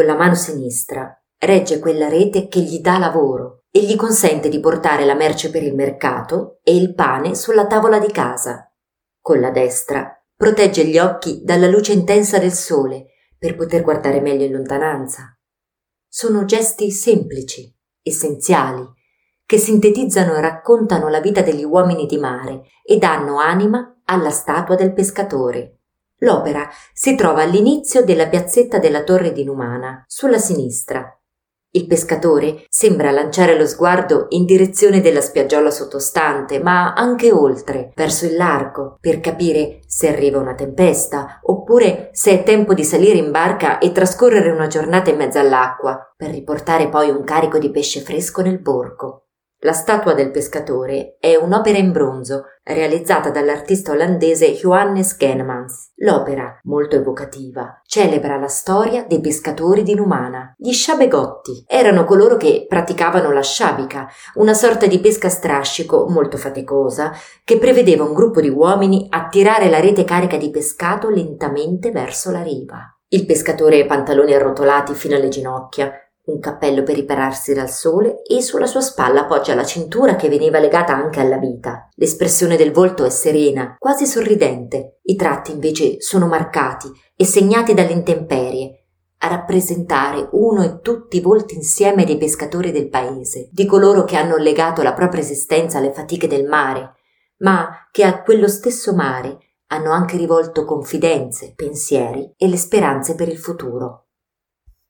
con la mano sinistra regge quella rete che gli dà lavoro e gli consente di portare la merce per il mercato e il pane sulla tavola di casa. Con la destra protegge gli occhi dalla luce intensa del sole per poter guardare meglio in lontananza. Sono gesti semplici, essenziali, che sintetizzano e raccontano la vita degli uomini di mare e danno anima alla statua del pescatore. L'opera si trova all'inizio della piazzetta della Torre di Numana, sulla sinistra, il pescatore sembra lanciare lo sguardo in direzione della spiaggiola sottostante, ma anche oltre, verso il largo, per capire se arriva una tempesta, oppure se è tempo di salire in barca e trascorrere una giornata in mezzo all'acqua, per riportare poi un carico di pesce fresco nel borgo. La statua del pescatore è un'opera in bronzo realizzata dall'artista olandese Johannes Genemans. L'opera, molto evocativa, celebra la storia dei pescatori di Numana. Gli sciabegotti erano coloro che praticavano la sciabica, una sorta di pesca a strascico molto faticosa che prevedeva un gruppo di uomini a tirare la rete carica di pescato lentamente verso la riva. Il pescatore pantaloni arrotolati fino alle ginocchia, un cappello per ripararsi dal sole e sulla sua spalla appoggia la cintura che veniva legata anche alla vita. L'espressione del volto è serena, quasi sorridente, i tratti invece sono marcati e segnati dalle intemperie, a rappresentare uno e tutti i volti insieme dei pescatori del paese, di coloro che hanno legato la propria esistenza alle fatiche del mare, ma che a quello stesso mare hanno anche rivolto confidenze, pensieri e le speranze per il futuro.